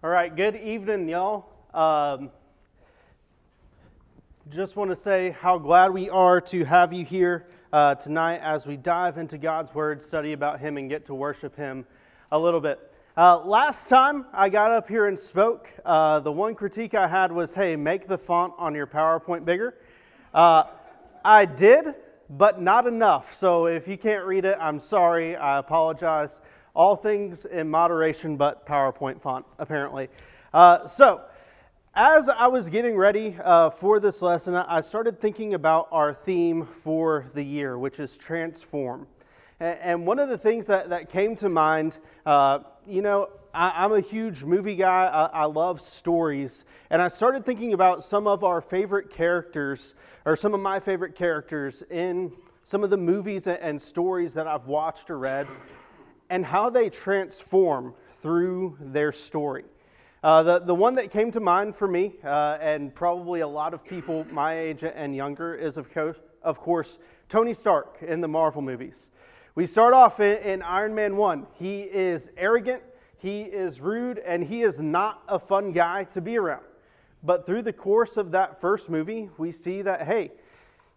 All right, good evening, y'all. Um, just want to say how glad we are to have you here uh, tonight as we dive into God's Word, study about Him, and get to worship Him a little bit. Uh, last time I got up here and spoke, uh, the one critique I had was hey, make the font on your PowerPoint bigger. Uh, I did, but not enough. So if you can't read it, I'm sorry. I apologize all things in moderation but PowerPoint font, apparently. Uh, so, as I was getting ready uh, for this lesson, I started thinking about our theme for the year, which is transform. And one of the things that, that came to mind, uh, you know, I, am a huge movie guy. I, I, love stories. And I started thinking about some of our favorite characters, or some of my favorite characters in some of the movies and stories that I've watched or read and how they transform through their story. Uh, the, the one that came to mind for me, uh, and probably a lot of people my age and younger, is of, co- of course Tony Stark in the Marvel movies. We start off in, in Iron Man 1. He is arrogant, he is rude, and he is not a fun guy to be around. But through the course of that first movie, we see that, hey,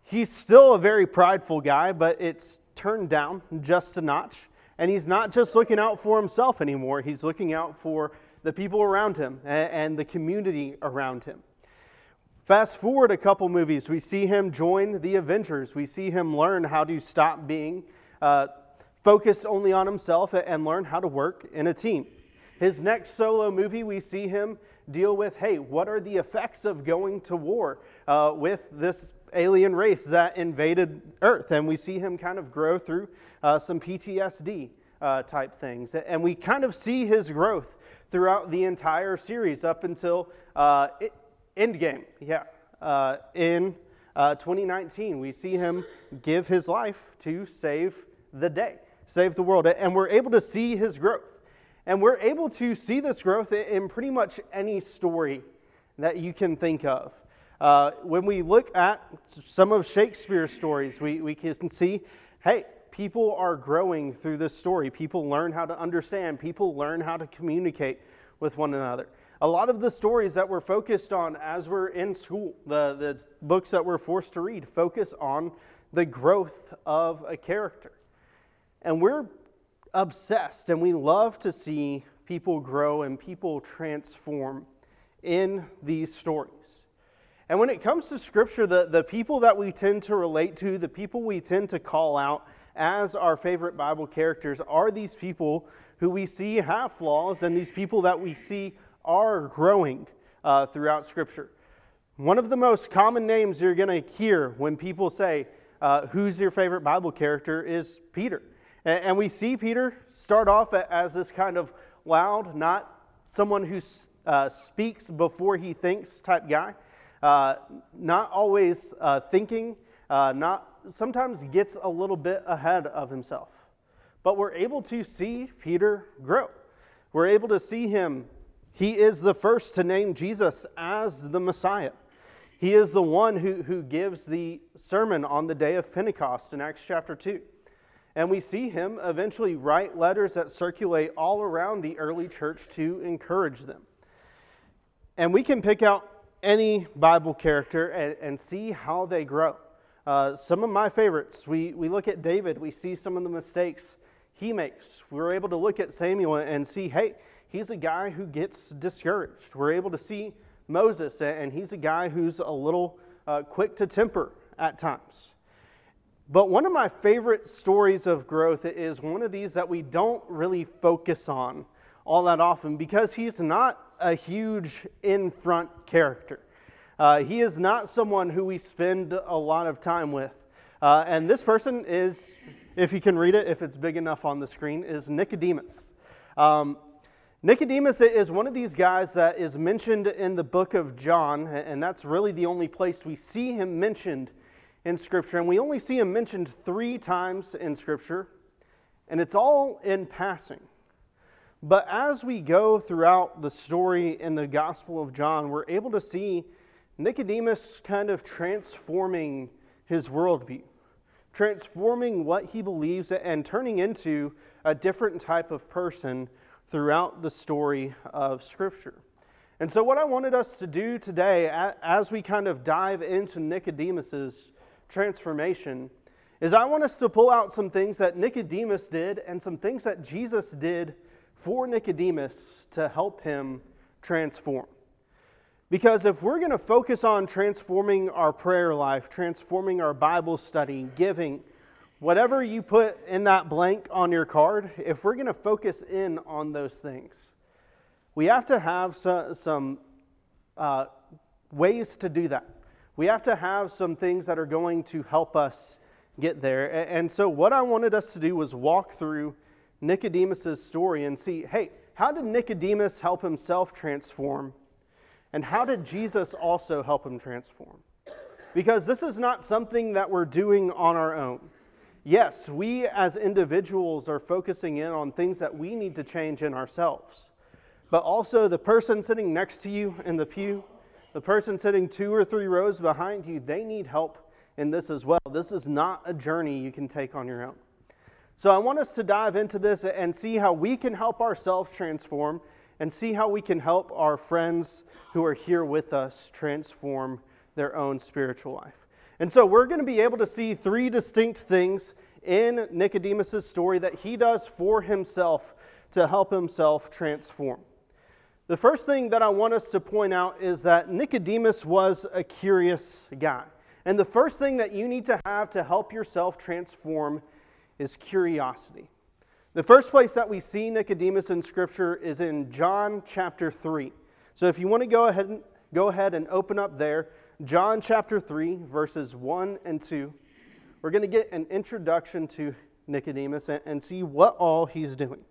he's still a very prideful guy, but it's turned down just a notch. And he's not just looking out for himself anymore, he's looking out for the people around him and the community around him. Fast forward a couple movies, we see him join the Avengers. We see him learn how to stop being uh, focused only on himself and learn how to work in a team. His next solo movie, we see him deal with hey, what are the effects of going to war uh, with this alien race that invaded Earth? And we see him kind of grow through uh, some PTSD uh, type things. And we kind of see his growth throughout the entire series up until uh, Endgame. Yeah. Uh, in uh, 2019, we see him give his life to save the day, save the world. And we're able to see his growth. And we're able to see this growth in pretty much any story that you can think of. Uh, when we look at some of Shakespeare's stories, we, we can see hey, people are growing through this story. People learn how to understand, people learn how to communicate with one another. A lot of the stories that we're focused on as we're in school, the, the books that we're forced to read, focus on the growth of a character. And we're obsessed and we love to see people grow and people transform in these stories. And when it comes to Scripture, the, the people that we tend to relate to, the people we tend to call out as our favorite Bible characters, are these people who we see have flaws and these people that we see are growing uh, throughout Scripture. One of the most common names you're going to hear when people say, uh, Who's your favorite Bible character? is Peter. And we see Peter start off as this kind of loud, not someone who uh, speaks before he thinks type guy, uh, not always uh, thinking, uh, not sometimes gets a little bit ahead of himself. But we're able to see Peter grow. We're able to see him. He is the first to name Jesus as the Messiah. He is the one who, who gives the sermon on the day of Pentecost in Acts chapter 2. And we see him eventually write letters that circulate all around the early church to encourage them. And we can pick out any Bible character and, and see how they grow. Uh, some of my favorites, we, we look at David, we see some of the mistakes he makes. We're able to look at Samuel and see, hey, he's a guy who gets discouraged. We're able to see Moses, and he's a guy who's a little uh, quick to temper at times. But one of my favorite stories of growth is one of these that we don't really focus on all that often because he's not a huge in front character. Uh, he is not someone who we spend a lot of time with. Uh, and this person is, if you can read it, if it's big enough on the screen, is Nicodemus. Um, Nicodemus is one of these guys that is mentioned in the book of John, and that's really the only place we see him mentioned in Scripture, and we only see him mentioned three times in Scripture, and it's all in passing. But as we go throughout the story in the Gospel of John, we're able to see Nicodemus kind of transforming his worldview, transforming what he believes, and turning into a different type of person throughout the story of Scripture. And so, what I wanted us to do today, as we kind of dive into Nicodemus's transformation, is I want us to pull out some things that Nicodemus did and some things that Jesus did for Nicodemus to help him transform. Because if we're going to focus on transforming our prayer life, transforming our Bible study, giving, whatever you put in that blank on your card, if we're going to focus in on those things, we have to have some, uh, ways to do that. We have to have some things that are going to help us get there. And so, what I wanted us to do was walk through Nicodemus' story and see hey, how did Nicodemus help himself transform? And how did Jesus also help him transform? Because this is not something that we're doing on our own. Yes, we as individuals are focusing in on things that we need to change in ourselves. But also, the person sitting next to you in the pew, the person sitting two or three rows behind you, they need help in this as well. This is not a journey you can take on your own. So, I want us to dive into this and see how we can help ourselves transform and see how we can help our friends who are here with us transform their own spiritual life. And so we're going to be able to see three distinct things in Nicodemus' story that he does for himself to help himself transform. The first thing that I want us to point out is that Nicodemus was a curious guy. And the first thing that you need to have to help yourself transform is curiosity. The first place that we see Nicodemus in Scripture is in John chapter 3. So if you want to go ahead and, go ahead and open up there, John chapter 3, verses 1 and 2, we're going to get an introduction to Nicodemus and, and see what all he's doing.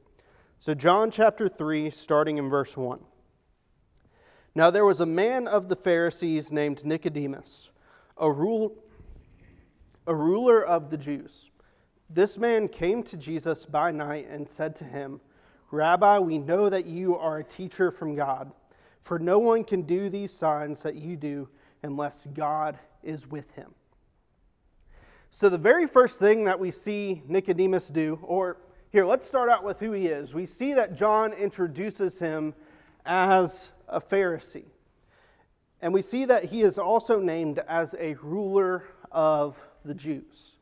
So, John chapter 3, starting in verse 1. Now there was a man of the Pharisees named Nicodemus, a, rule, a ruler of the Jews. This man came to Jesus by night and said to him, Rabbi, we know that you are a teacher from God, for no one can do these signs that you do unless God is with him. So, the very first thing that we see Nicodemus do, or here, let's start out with who he is. We see that John introduces him as a Pharisee. And we see that he is also named as a ruler of the Jews.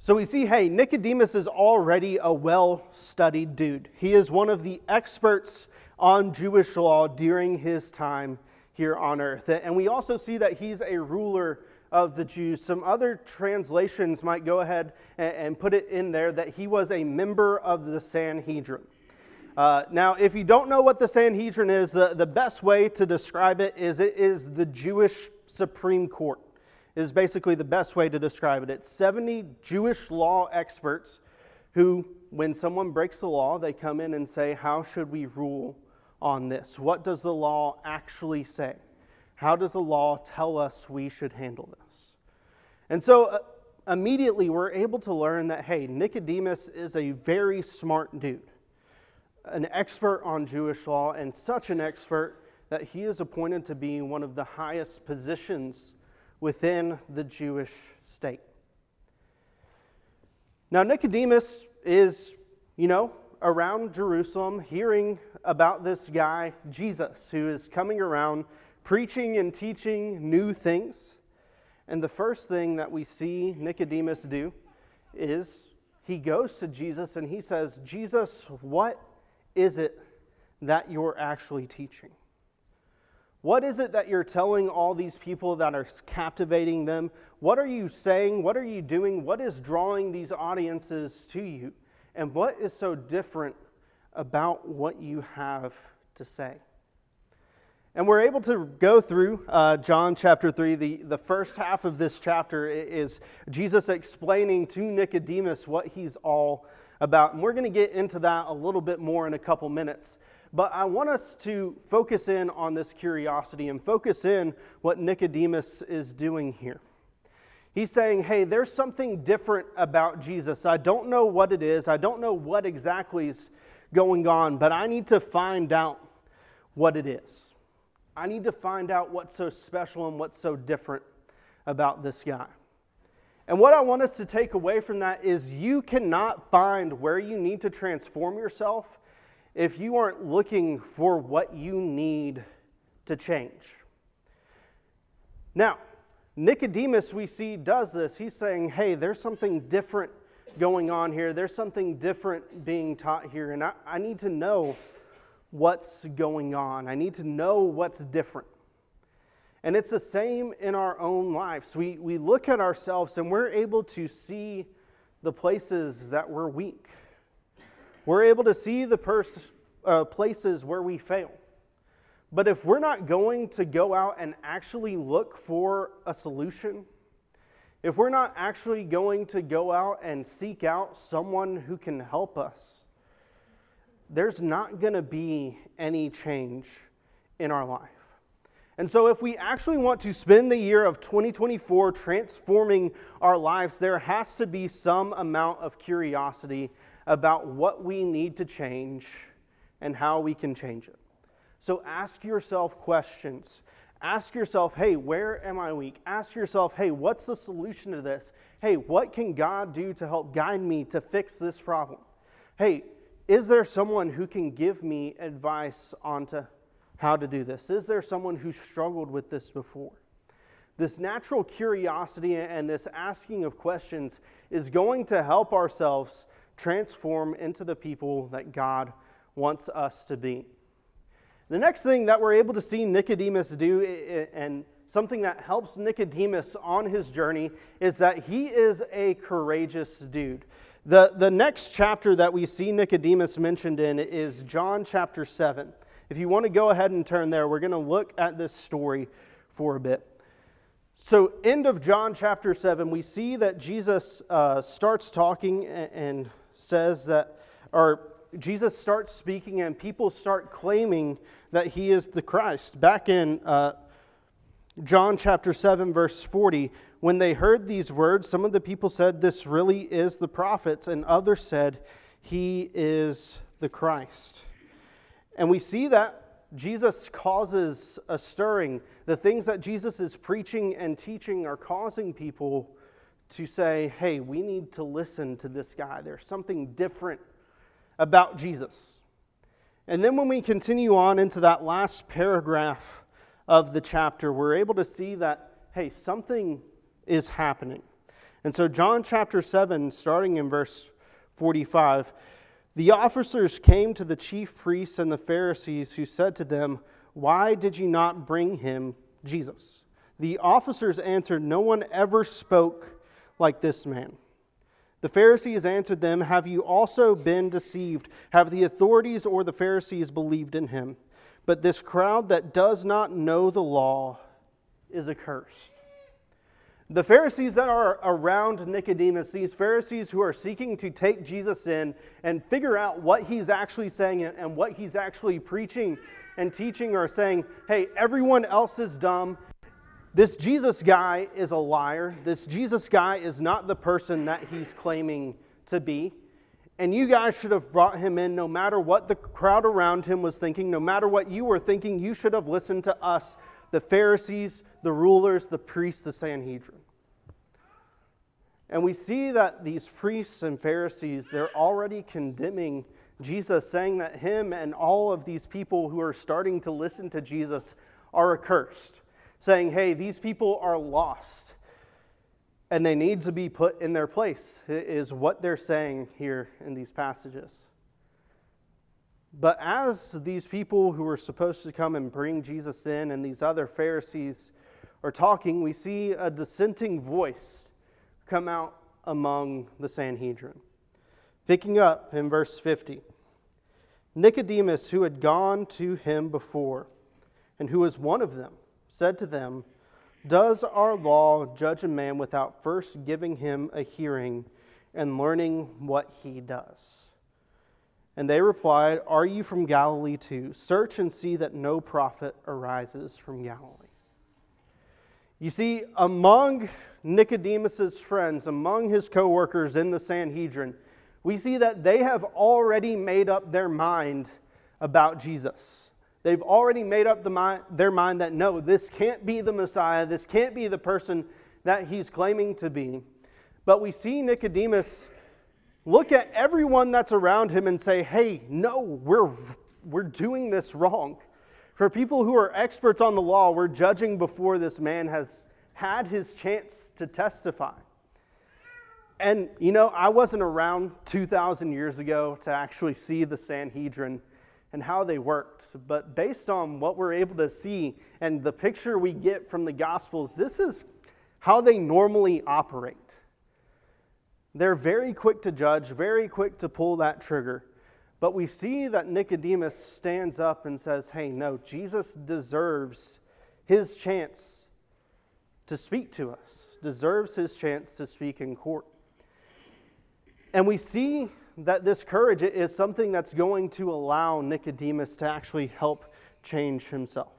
So we see, hey, Nicodemus is already a well studied dude. He is one of the experts on Jewish law during his time here on earth. And we also see that he's a ruler of the Jews. Some other translations might go ahead and put it in there that he was a member of the Sanhedrin. Uh, now, if you don't know what the Sanhedrin is, the, the best way to describe it is it is the Jewish Supreme Court is basically the best way to describe it. It's 70 Jewish law experts who, when someone breaks the law, they come in and say, How should we rule on this? What does the law actually say? How does the law tell us we should handle this? And so uh, immediately we're able to learn that, hey, Nicodemus is a very smart dude, an expert on Jewish law, and such an expert that he is appointed to be one of the highest positions within the Jewish state. Now, Nicodemus is, you know, around Jerusalem hearing about this guy, Jesus, who is coming around preaching and teaching new things. And the first thing that we see Nicodemus do is he goes to Jesus and he says, Jesus, what is it that you're actually teaching? What is it that you're telling all these people that are captivating them? What are you saying? What are you doing? What is drawing these audiences to you? And what is so different about what you have to say? And we're able to go through uh, John chapter 3. The, the first half of this chapter is Jesus explaining to Nicodemus what he's all about. And we're going to get into that a little bit more in a couple minutes. But I want us to focus in on this curiosity and focus in what Nicodemus is doing here. He's saying, hey, there's something different about Jesus. I don't know what it is, I don't know what exactly is going on, but I need to find out what it is. I need to find out what's so special and what's so different about this guy. And what I want us to take away from that is you cannot find where you need to transform yourself if you aren't looking for what you need to change. Now, Nicodemus, we see, does this. He's saying, hey, there's something different going on here. There's something different being taught here, and I, I need to know what's going on. I need to know what's different. And it's the same in our own lives. We, we look at ourselves and we're able to see the places that we're weak. We're able to see the pers- uh, places where we fail. But if we're not going to go out and actually look for a solution, if we're not actually going to go out and seek out someone who can help us, there's not going to be any change in our life. And so, if we actually want to spend the year of 2024 transforming our lives, there has to be some amount of curiosity about what we need to change and how we can change it. So ask yourself questions. Ask yourself, hey, where am I weak? Ask yourself, hey, what's the solution to this? Hey, what can God do to help guide me to fix this problem? Hey, is there someone who can give me advice on to how to do this? Is there someone who struggled with this before? This natural curiosity and this asking of questions is going to help ourselves transform into the people that God wants us to be. The next thing that we're able to see Nicodemus do, and something that helps Nicodemus on his journey, is that he is a courageous dude. The, the next chapter that we see Nicodemus mentioned in is John chapter 7. If you want to go ahead and turn there, we're going to look at this story for a bit. So, end of John chapter 7, we see that Jesus uh, starts talking and says that, or Jesus starts speaking and people start claiming that he is the Christ. Back in uh, John chapter 7, verse 40, when they heard these words, some of the people said, This really is the prophets, and others said, He is the Christ. And we see that Jesus causes a stirring. The things that Jesus is preaching and teaching are causing people to say, Hey, we need to listen to this guy. There's something different about Jesus. And then when we continue on into that last paragraph of the chapter, we're able to see that, hey, something is happening. And so, John chapter 7, starting in verse 45, the officers came to the chief priests and the Pharisees, who said to them, Why did you not bring him, Jesus? The officers answered, No one ever spoke like this man. The Pharisees answered them, Have you also been deceived? Have the authorities or the Pharisees believed in him? But this crowd that does not know the law is accursed. The Pharisees that are around Nicodemus, these Pharisees who are seeking to take Jesus in and figure out what he's actually saying and what he's actually preaching and teaching, are saying, hey, everyone else is dumb this Jesus guy is a liar. This Jesus guy is not the person that he's claiming to be. And you guys should have brought him in no matter what the crowd around him was thinking, no matter what you were thinking, you should have listened to us, the Pharisees, the rulers, the priests, the Sanhedrin. And we see that these priests and Pharisees, they're already condemning Jesus, saying that him and all of these people who are starting to listen to Jesus are accursed saying, hey, these people are lost and they need to be put in their place, is what they're saying here in these passages. But as these people who were supposed to come and bring Jesus in and these other Pharisees are talking, we see a dissenting voice come out among the Sanhedrin. Picking up in verse 50 Nicodemus, who had gone to him before, and who was one of them, said to them, Does our law judge a man without first giving him a hearing and learning what he does? And they replied, Are you from Galilee too? Search and see that no prophet arises from Galilee. You see, among Nicodemus's friends, among his co-workers in the Sanhedrin, we see that they have already made up their mind about Jesus. They've already made up the mind, their mind that no, this can't be the Messiah, this can't be the person that he's claiming to be. But we see Nicodemus look at everyone that's around him and say, hey, no, we're, we're doing this wrong. For people who are experts on the law, we're judging before this man has had his chance to testify. And, you know, I wasn't around 2,000 years ago to actually see the Sanhedrin and how they worked. But based on what we're able to see and the picture we get from the Gospels, this is how they normally operate. They're very quick to judge, very quick to pull that trigger. But we see that Nicodemus stands up and says, Hey, no, Jesus deserves his chance to speak to us, deserves his chance to speak in court. And we see that this courage is something that's going to allow Nicodemus to actually help change himself.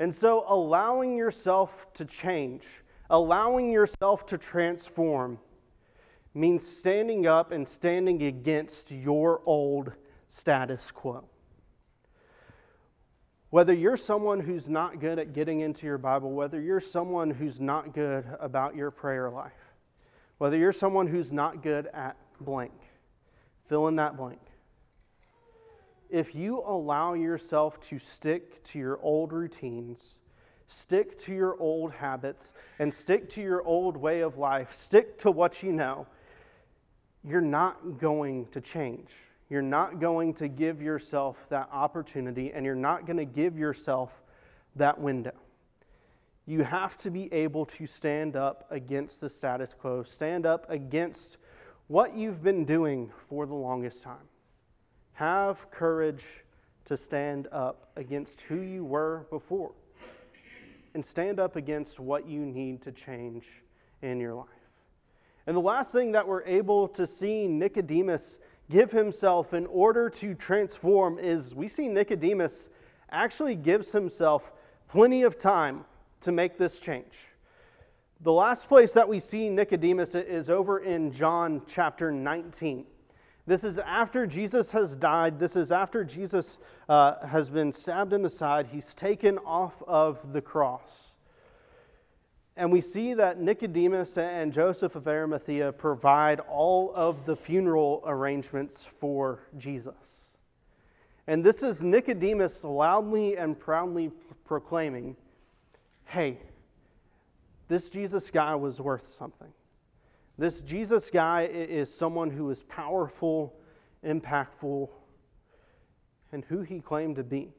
And so, allowing yourself to change, allowing yourself to transform, means standing up and standing against your old status quo. Whether you're someone who's not good at getting into your Bible, whether you're someone who's not good about your prayer life, whether you're someone who's not good at blank, fill in that blank. If you allow yourself to stick to your old routines, stick to your old habits, and stick to your old way of life, stick to what you know, you're not going to change. You're not going to give yourself that opportunity, and you're not going to give yourself that window. You have to be able to stand up against the status quo, stand up against what you've been doing for the longest time. Have courage to stand up against who you were before, and stand up against what you need to change in your life. And the last thing that we're able to see Nicodemus give himself in order to transform is we see Nicodemus actually gives himself plenty of time to make this change. The last place that we see Nicodemus is over in John chapter 19. This is after Jesus has died. This is after Jesus uh, has been stabbed in the side. He's taken off of the cross. And we see that Nicodemus and Joseph of Arimathea provide all of the funeral arrangements for Jesus. And this is Nicodemus loudly and proudly proclaiming hey, this Jesus guy was worth something. This Jesus guy is someone who is powerful, impactful, and who he claimed to be.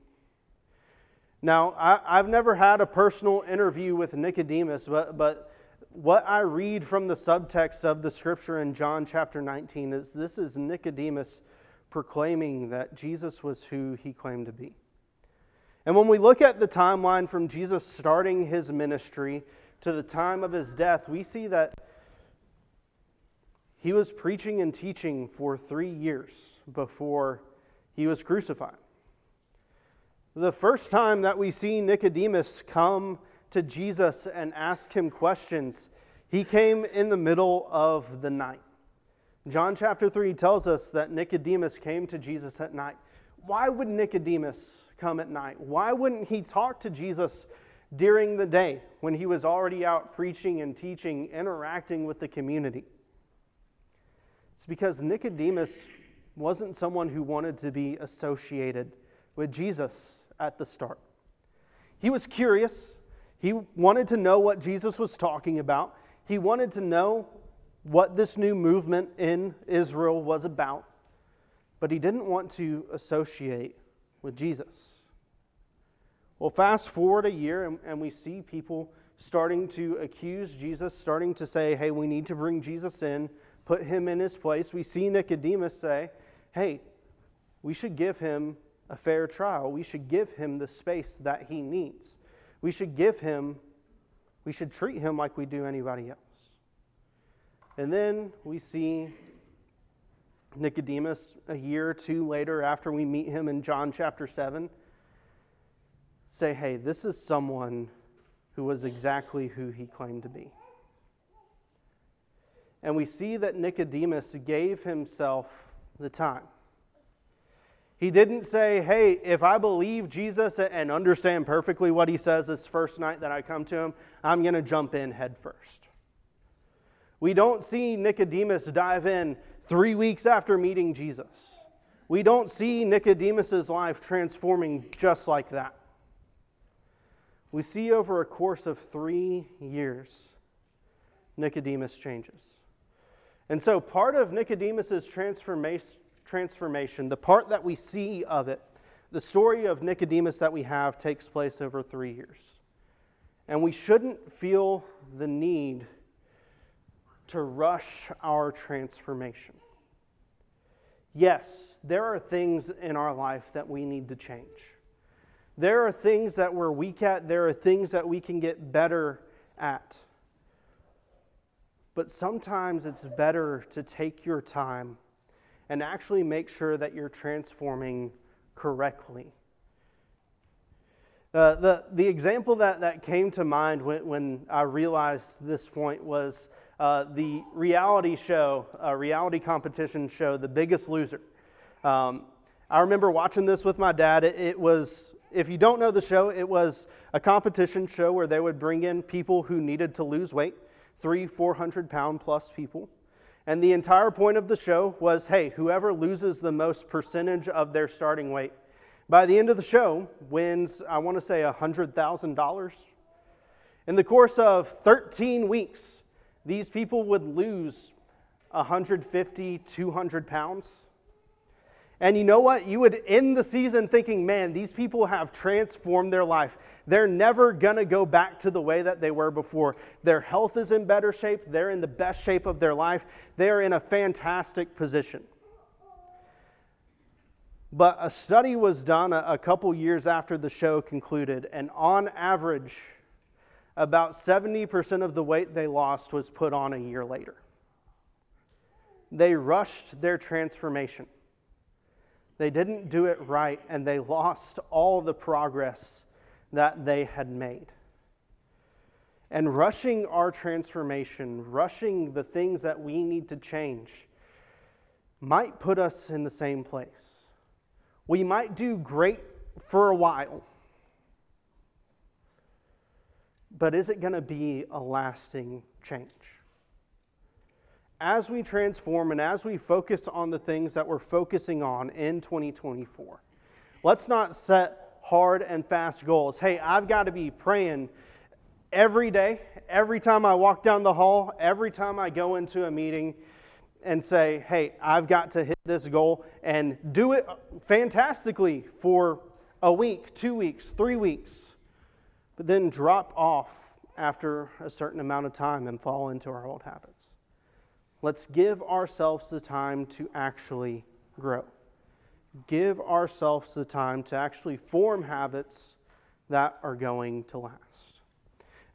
Now, I, have never had a personal interview with Nicodemus, but, but what I read from the subtext of the scripture in John chapter 19 is this is Nicodemus proclaiming that Jesus was who he claimed to be. And when we look at the timeline from Jesus starting his ministry to the time of his death, we see that he was preaching and teaching for three years before he was crucified. The first time that we see Nicodemus come to Jesus and ask him questions, he came in the middle of the night. John chapter 3 tells us that Nicodemus came to Jesus at night. Why would Nicodemus come at night? Why wouldn't he talk to Jesus during the day when he was already out preaching and teaching, interacting with the community? It's because Nicodemus wasn't someone who wanted to be associated with Jesus at the start. He was curious. He wanted to know what Jesus was talking about. He wanted to know what this new movement in Israel was about, but he didn't want to associate with Jesus. Well, fast forward a year, and, and, we see people starting to accuse Jesus, starting to say, hey, we need to bring Jesus in, put him in his place. We see Nicodemus say, hey, we should give him a fair trial. We should give him the space that he needs. We should give him, we should treat him like we do anybody else. And then we see Nicodemus a year or two later, after we meet him in John chapter 7, say, hey, this is someone who was exactly who he claimed to be. And we see that Nicodemus gave himself the time. He didn't say, hey, if I believe Jesus and understand perfectly what he says this first night that I come to him, I'm going to jump in head first. We don't see Nicodemus dive in three weeks after meeting Jesus. We don't see Nicodemus's life transforming just like that. We see over a course of three years, Nicodemus changes. And so, part of Nicodemus's transformation, the part that we see of it, the story of Nicodemus that we have takes place over three years. And we shouldn't feel the need to rush our transformation. Yes, there are things in our life that we need to change. There are things that we're weak at, there are things that we can get better at. But sometimes it's better to take your time and actually make sure that you're transforming correctly. Uh, the, the example that, that came to mind when, when I realized this point was uh, the reality show, uh, reality competition show, The Biggest Loser. Um, I remember watching this with my dad. It, it, was, if you don't know the show, it was a competition show where they would bring in people who needed to lose weight, three, 400 pound plus people. And the entire point of the show was hey, whoever loses the most percentage of their starting weight by the end of the show wins, I want to say, $100,000. In the course of 13 weeks, these people would lose 150, 200 pounds. And you know what? You would end the season thinking, man, these people have transformed their life. They're never going to go back to the way that they were before. Their health is in better shape. They're in the best shape of their life. They are in a fantastic position. But a study was done a, couple years after the show concluded, and on average, about 70% of the weight they lost was put on a year later. They rushed their transformation. They didn't do it right, and they lost all the progress that they had made. And rushing our transformation, rushing the things that we need to change, might put us in the same place. We might do great for a while but is it going to be a lasting change? As we transform and as we focus on the things that we're focusing on in 2024, let's not set hard and fast goals. Hey, I've got to be praying every day, every time I walk down the hall, every time I go into a meeting and say, hey, I've got to hit this goal and do it fantastically for a week, two weeks, three weeks but then drop off after a certain amount of time and fall into our old habits. Let's give ourselves the time to actually grow. Give ourselves the time to actually form habits that are going to last.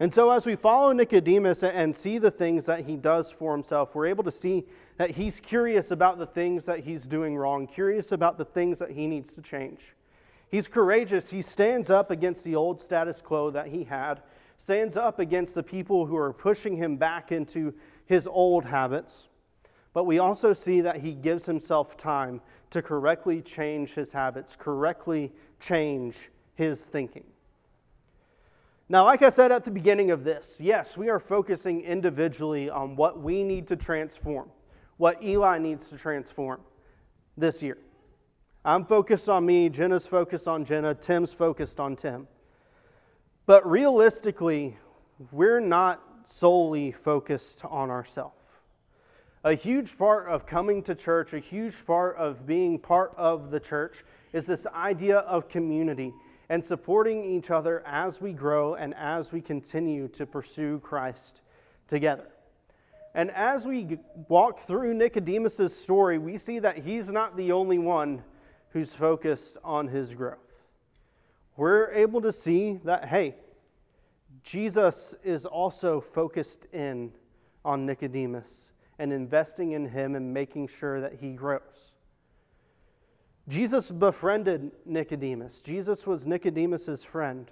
And so, as we follow Nicodemus and see the things that he does for himself, we're able to see that he's curious about the things that he's doing wrong, curious about the things that he needs to change. He's courageous. He stands up against the old status quo that he had, stands up against the people who are pushing him back into his old habits. But we also see that he gives himself time to correctly change his habits, correctly change his thinking. Now, like I said at the beginning of this, yes, we are focusing individually on what we need to transform, what Eli needs to transform this year. I'm focused on me, Jenna's focused on Jenna, Tim's focused on Tim. But realistically, we're not solely focused on ourselves. A huge part of coming to church, a huge part of being part of the church, is this idea of community and supporting each other as we grow and as we continue to pursue Christ together. And as we walk through Nicodemus' story, we see that he's not the only one who's focused on his growth. We're able to see that, hey, Jesus is also focused in on Nicodemus and investing in him and making sure that he grows. Jesus befriended Nicodemus. Jesus was Nicodemus's friend.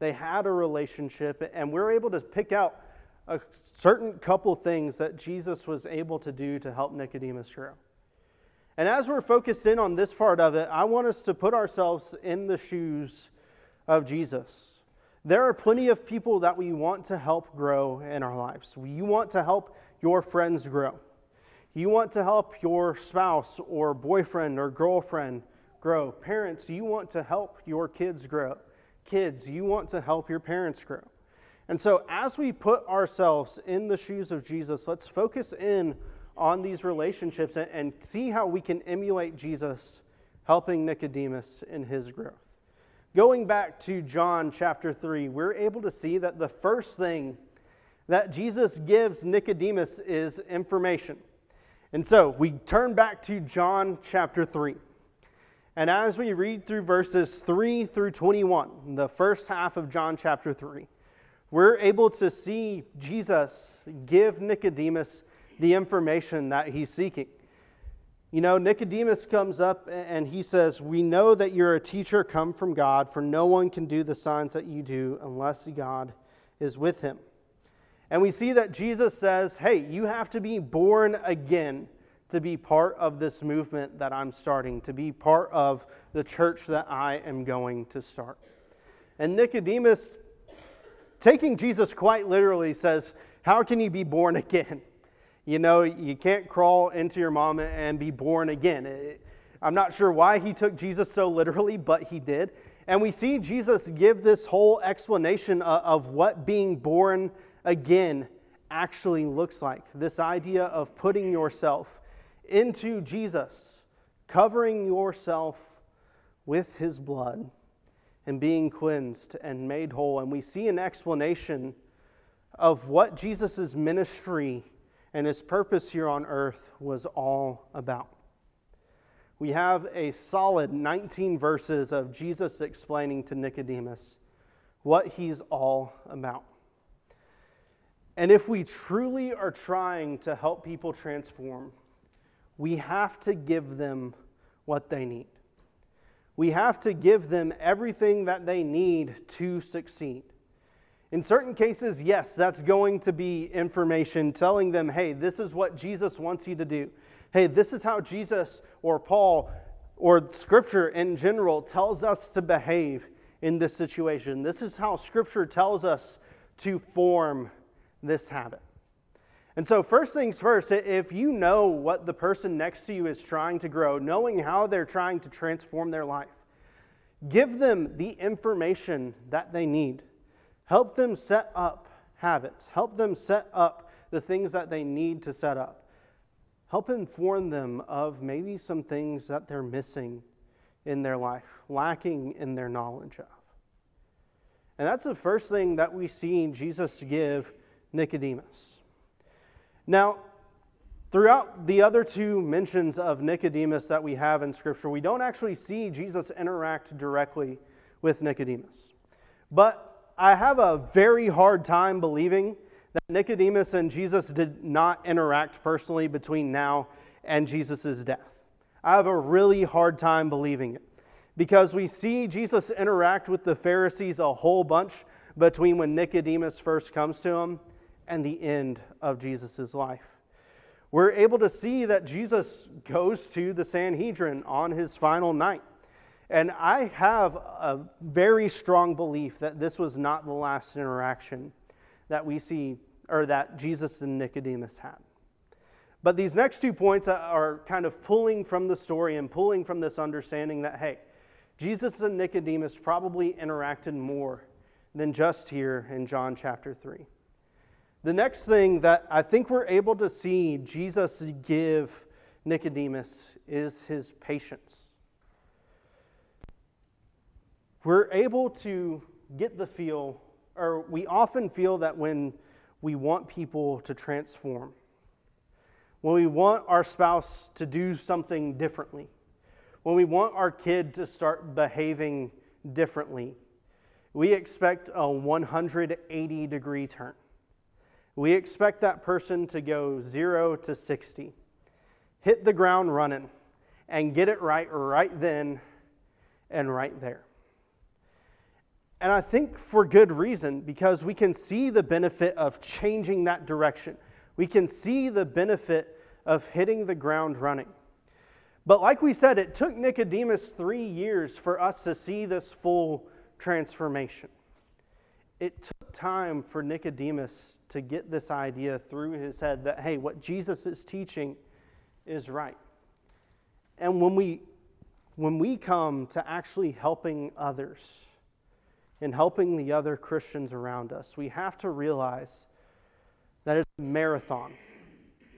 They had a relationship, and we're able to pick out a certain couple things that Jesus was able to do to help Nicodemus grow. And as we're focused in on this part of it, I want us to put ourselves in the shoes of Jesus. There are plenty of people that we want to help grow in our lives. You want to help your friends grow. You want to help your spouse or boyfriend or girlfriend grow. Parents, you want to help your kids grow. Kids, you want to help your parents grow. And so, as we put ourselves in the shoes of Jesus, let's focus in on these relationships and, see how we can emulate Jesus helping Nicodemus in his growth. Going back to John chapter 3, we're able to see that the first thing that Jesus gives Nicodemus is information. And so we turn back to John chapter 3. And as we read through verses 3 through 21, the first half of John chapter 3, we're able to see Jesus give Nicodemus the information that he's seeking. You know, Nicodemus comes up and he says, We know that you're a teacher come from God, for no one can do the signs that you do unless God is with him. And we see that Jesus says, Hey, you have to be born again to be part of this movement that I'm starting, to be part of the church that I am going to start. And Nicodemus, taking Jesus quite literally, says, How can you be born again? You know, you can't crawl into your mom and be born again. I'm not sure why he took Jesus so literally, but he did. And we see Jesus give this whole explanation of what being born again actually looks like. This idea of putting yourself into Jesus, covering yourself with his blood, and being cleansed and made whole. And we see an explanation of what Jesus' ministry and his purpose here on earth was all about. We have a solid 19 verses of Jesus explaining to Nicodemus what he's all about. And if we truly are trying to help people transform, we have to give them what they need. We have to give them everything that they need to succeed. In certain cases, yes, that's going to be information telling them, hey, this is what Jesus wants you to do. Hey, this is how Jesus or Paul or Scripture in general tells us to behave in this situation. This is how Scripture tells us to form this habit. And so, first things first, if you know what the person next to you is trying to grow, knowing how they're trying to transform their life, give them the information that they need. Help them set up habits. Help them set up the things that they need to set up. Help inform them of maybe some things that they're missing in their life, lacking in their knowledge of. And that's the first thing that we see Jesus give Nicodemus. Now, throughout the other two mentions of Nicodemus that we have in Scripture, we don't actually see Jesus interact directly with Nicodemus. But I have a very hard time believing that Nicodemus and Jesus did not interact personally between now and Jesus' death. I have a really hard time believing it because we see Jesus interact with the Pharisees a whole bunch between when Nicodemus first comes to him and the end of Jesus' life. We're able to see that Jesus goes to the Sanhedrin on his final night. And I have a very strong belief that this was not the last interaction that we see, or that Jesus and Nicodemus had. But these next two points are kind of pulling from the story and pulling from this understanding that, hey, Jesus and Nicodemus probably interacted more than just here in John chapter 3. The next thing that I think we're able to see Jesus give Nicodemus is his patience we're able to get the feel, or we often feel that when we want people to transform, when we want our spouse to do something differently, when we want our kid to start behaving differently, we expect a 180 degree turn. We expect that person to go zero to 60, hit the ground running, and get it right right then and right there. And I think for good reason, because we can see the benefit of changing that direction. We can see the benefit of hitting the ground running. But like we said, it took Nicodemus three years for us to see this full transformation. It took time for Nicodemus to get this idea through his head that, hey, what Jesus is teaching is right. And when we when we come to actually helping others and helping the other Christians around us, we have to realize that it's a marathon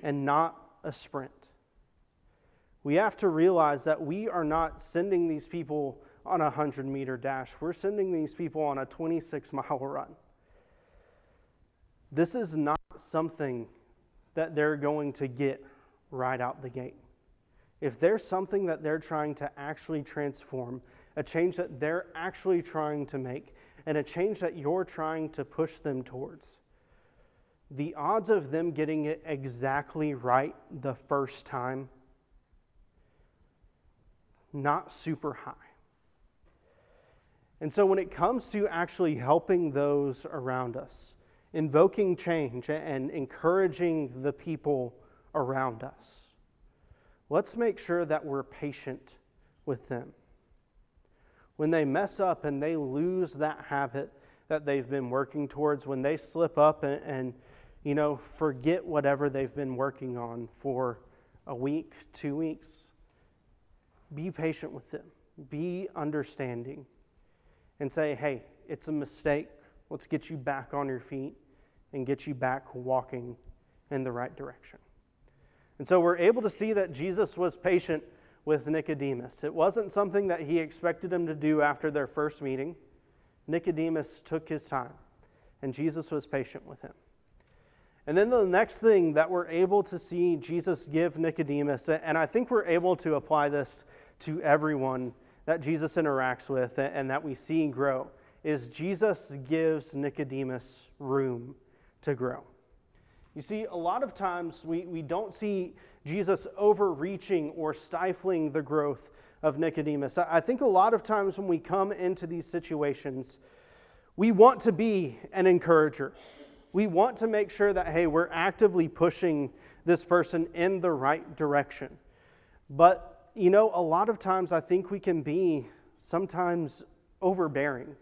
and not a sprint. We have to realize that we are not sending these people on a 100 meter dash, we're sending these people on a 26 mile run. This is not something that they're going to get right out the gate. If there's something that they're trying to actually transform, a change that they're actually trying to make, and a change that you're trying to push them towards, the odds of them getting it exactly right the first time, not super high. And so, when it comes to actually helping those around us, invoking change and encouraging the people around us, let's make sure that we're patient with them. When they mess up and they lose that habit that they've been working towards, when they slip up and, and you know, forget whatever they've been working on for a week, two weeks, be patient with them. Be understanding and say, hey, it's a mistake. Let's get you back on your feet and get you back walking in the right direction. And so we're able to see that Jesus was patient with Nicodemus. It wasn't something that he expected him to do after their first meeting. Nicodemus took his time, and Jesus was patient with him. And then the next thing that we're able to see Jesus give Nicodemus, and I think we're able to apply this to everyone that Jesus interacts with and that we see grow is Jesus gives Nicodemus room to grow. You see, a lot of times we, we don't see Jesus overreaching or stifling the growth of Nicodemus. I think a lot of times when we come into these situations, we want to be an encourager. We want to make sure that, hey, we're actively pushing this person in the right direction. But you know, a lot of times I think we can be sometimes overbearing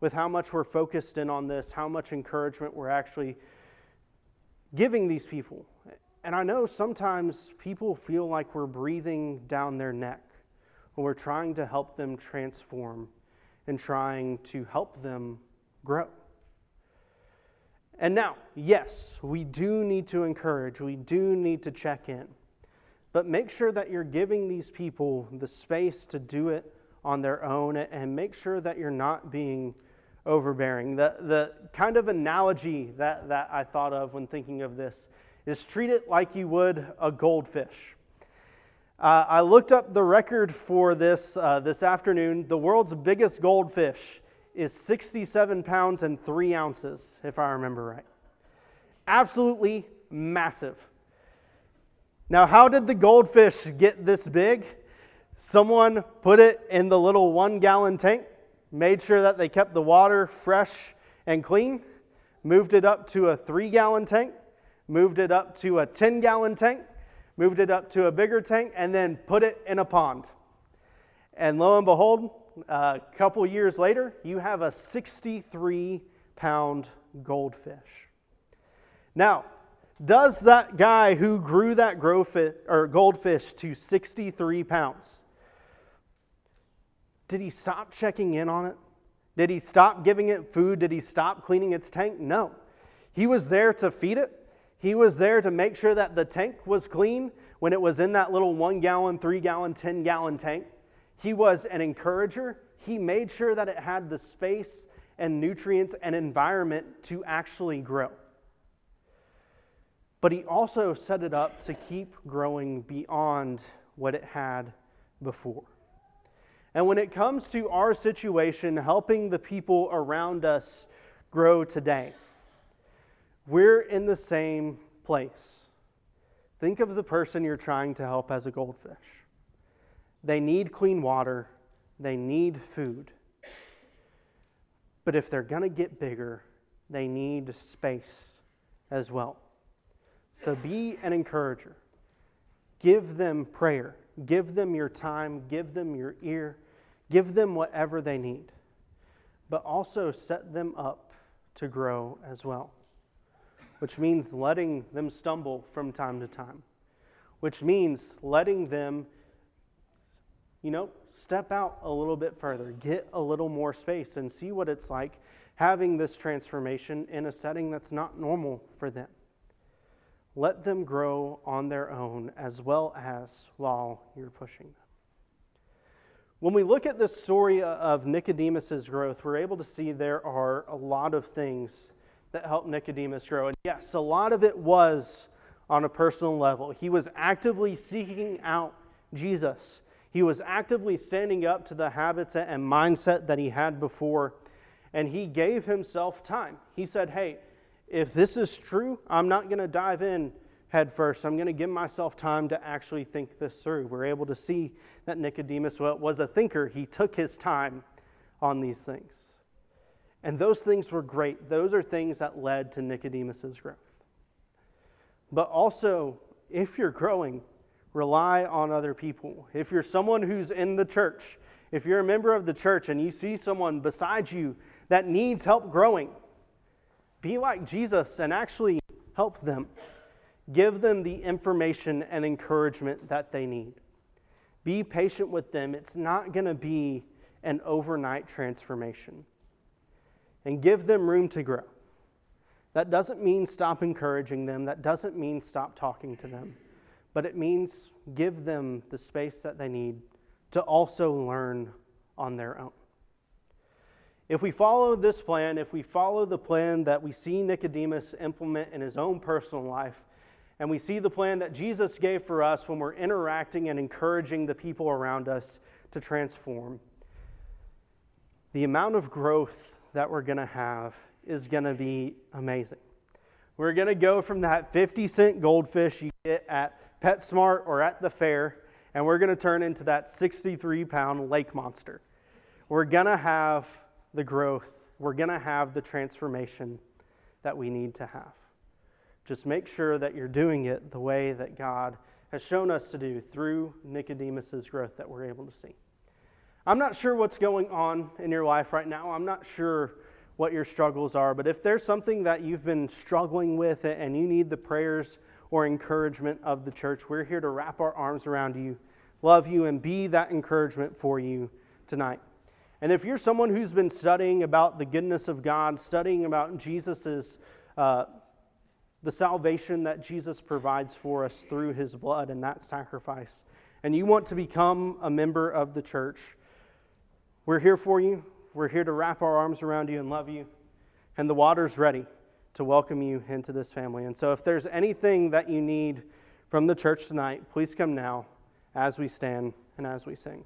with how much we're focused in on this, how much encouragement we're actually giving these people. And I know sometimes people feel like we're breathing down their neck when we're trying to help them transform and trying to help them grow. And now, yes, we do need to encourage, we do need to check in. But make sure that you're giving these people the space to do it on their own and make sure that you're not being overbearing. The, the kind of analogy that, that I thought of when thinking of this is treat it like you would a goldfish. Uh, I looked up the record for this uh, this afternoon. The world's biggest goldfish is 67 pounds and 3 ounces, if I remember right. Absolutely massive. Now, how did the goldfish get this big? Someone put it in the little one gallon tank, made sure that they kept the water fresh and clean, moved it up to a three gallon tank, moved it up to a 10 gallon tank, moved it up to a bigger tank, and then put it in a pond. And lo and behold, a couple years later, you have a 63 pound goldfish. Now, does that guy who grew that or goldfish to 63 pounds, did he stop checking in on it? Did he stop giving it food? Did he stop cleaning its tank? No. He was there to feed it. He was there to make sure that the tank was clean when it was in that little one gallon, three gallon, 10 gallon tank. He was an encourager. He made sure that it had the space and nutrients and environment to actually grow but he also set it up to keep growing beyond what it had before. And when it comes to our situation, helping the people around us grow today, we're in the same place. Think of the person you're trying to help as a goldfish. They need clean water, they need food. But if they're going to get bigger, they need space as well. So be an encourager. Give them prayer. Give them your time. Give them your ear. Give them whatever they need. But also set them up to grow as well, which means letting them stumble from time to time, which means letting them, you know, step out a little bit further, get a little more space, and see what it's like having this transformation in a setting that's not normal for them. Let them grow on their own as well as while you're pushing them. When we look at this story of Nicodemus's growth, we're able to see there are a lot of things that helped Nicodemus grow. And yes, a lot of it was on a personal level. He was actively seeking out Jesus. He was actively standing up to the habits and mindset that he had before, and he gave himself time. He said, Hey, if this is true, I'm not going to dive in head first. I'm going to give myself time to actually think this through. We're able to see that Nicodemus was a thinker. He took his time on these things. And those things were great. Those are things that led to Nicodemus's growth. But also, if you're growing, rely on other people. If you're someone who's in the church, if you're a member of the church and you see someone beside you that needs help growing, be like Jesus and actually help them. Give them the information and encouragement that they need. Be patient with them. It's not going to be an overnight transformation. And give them room to grow. That doesn't mean stop encouraging them, that doesn't mean stop talking to them, but it means give them the space that they need to also learn on their own. If we follow this plan, if we follow the plan that we see Nicodemus implement in his own personal life, and we see the plan that Jesus gave for us when we're interacting and encouraging the people around us to transform. The amount of growth that we're going to have is going to be amazing. We're going to go from that 50 cent goldfish you get at PetSmart or at the fair, and we're going to turn into that 63 pound lake monster. We're going to have the growth, we're going to have the transformation that we need to have. Just make sure that you're doing it the way that God has shown us to do through Nicodemus's growth that we're able to see. I'm not sure what's going on in your life right now. I'm not sure what your struggles are, but if there's something that you've been struggling with and you need the prayers or encouragement of the church, we're here to wrap our arms around you, love you, and be that encouragement for you tonight. And if you're someone who's been studying about the goodness of God, studying about Jesus's uh, the salvation that Jesus provides for us through his blood and that sacrifice, and you want to become a member of the church, we're here for you. We're here to wrap our arms around you and love you. And the water's ready to welcome you into this family. And so, if there's anything that you need from the church tonight, please come now as we stand and as we sing.